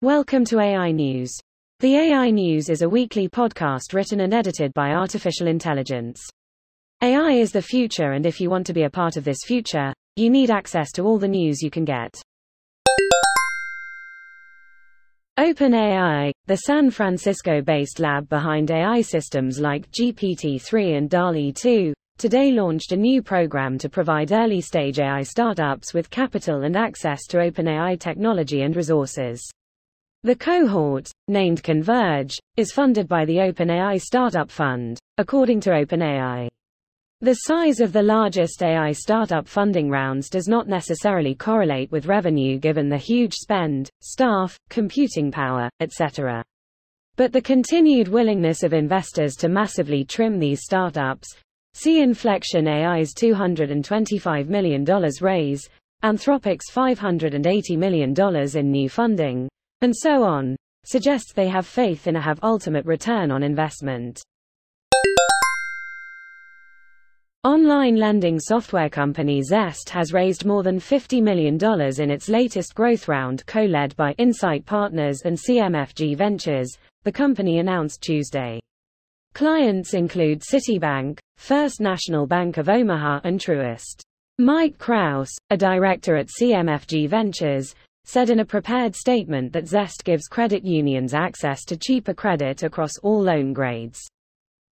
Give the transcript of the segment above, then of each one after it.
Welcome to AI News. The AI News is a weekly podcast written and edited by artificial intelligence. AI is the future, and if you want to be a part of this future, you need access to all the news you can get. OpenAI, the San Francisco based lab behind AI systems like GPT 3 and DALL-E 2, today launched a new program to provide early stage AI startups with capital and access to OpenAI technology and resources. The cohort, named Converge, is funded by the OpenAI Startup Fund, according to OpenAI. The size of the largest AI startup funding rounds does not necessarily correlate with revenue given the huge spend, staff, computing power, etc. But the continued willingness of investors to massively trim these startups, see Inflection AI's $225 million raise, Anthropic's $580 million in new funding, and so on, suggests they have faith in a have ultimate return on investment. Online lending software company Zest has raised more than $50 million in its latest growth round co-led by Insight Partners and CMFG Ventures, the company announced Tuesday. Clients include Citibank, First National Bank of Omaha and Truist. Mike Kraus, a director at CMFG Ventures, said in a prepared statement that Zest gives credit unions access to cheaper credit across all loan grades.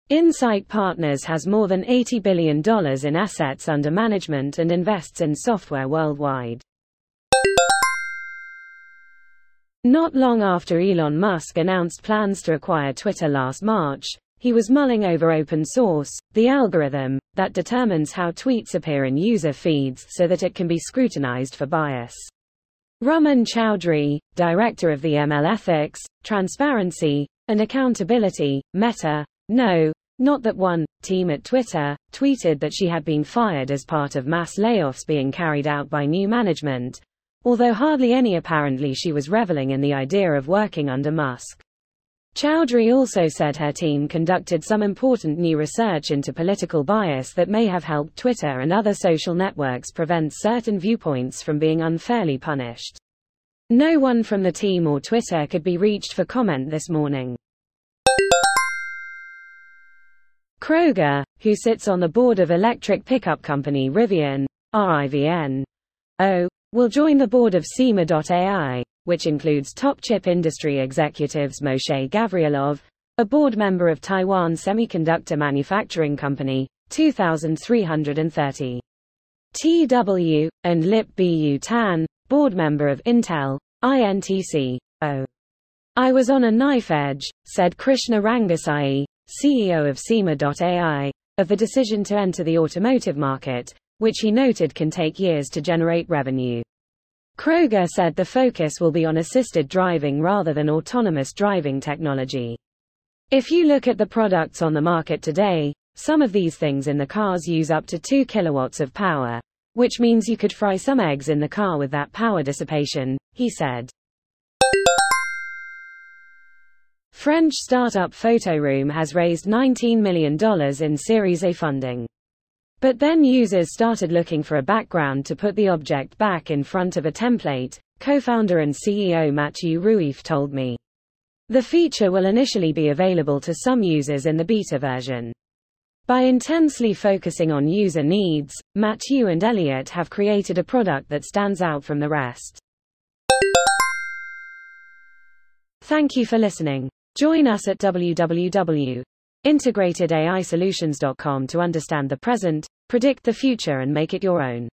Insight Partners has more than $80 billion in assets under management and invests in software worldwide. Not long after Elon Musk announced plans to acquire Twitter last March, he was mulling over open source, the algorithm, that determines how tweets appear in user feeds so that it can be scrutinized for bias. Rumman Chowdhury, director of the ML Ethics, Transparency, and Accountability, Meta, no, not that one team at Twitter tweeted that she had been fired as part of mass layoffs being carried out by new management, although hardly any apparently she was reveling in the idea of working under Musk. Chowdhury also said her team conducted some important new research into political bias that may have helped Twitter and other social networks prevent certain viewpoints from being unfairly punished. No one from the team or Twitter could be reached for comment this morning. Kroger, who sits on the board of electric pickup company Rivian, RIVN, O, will join the board of SiMa.ai, which includes top chip industry executives Moshe Gavrielov, a board member of Taiwan Semiconductor Manufacturing Company, 2330. TW, and Lip Bu Tan, board member of Intel, INTC, O. Oh. I was on a knife edge, said Krishna Rangasayee, CEO of SiMa.ai, of the decision to enter the automotive market, which he noted can take years to generate revenue. Kroger said the focus will be on assisted driving rather than autonomous driving technology. If you look at the products on the market today, some of these things in the cars use up to 2 kilowatts of power, which means you could fry some eggs in the car with that power dissipation, he said. French startup Photoroom has raised $19 million in Series A funding. But then users started looking for a background to put the object back in front of a template, co-founder and CEO Matthew Rouif told me. The feature will initially be available to some users in the beta version. By intensely focusing on user needs, Mathieu and Elliot have created a product that stands out from the rest. Thank you for listening. Join us at www.integratedAIsolutions.com to understand the present, predict the future and make it your own.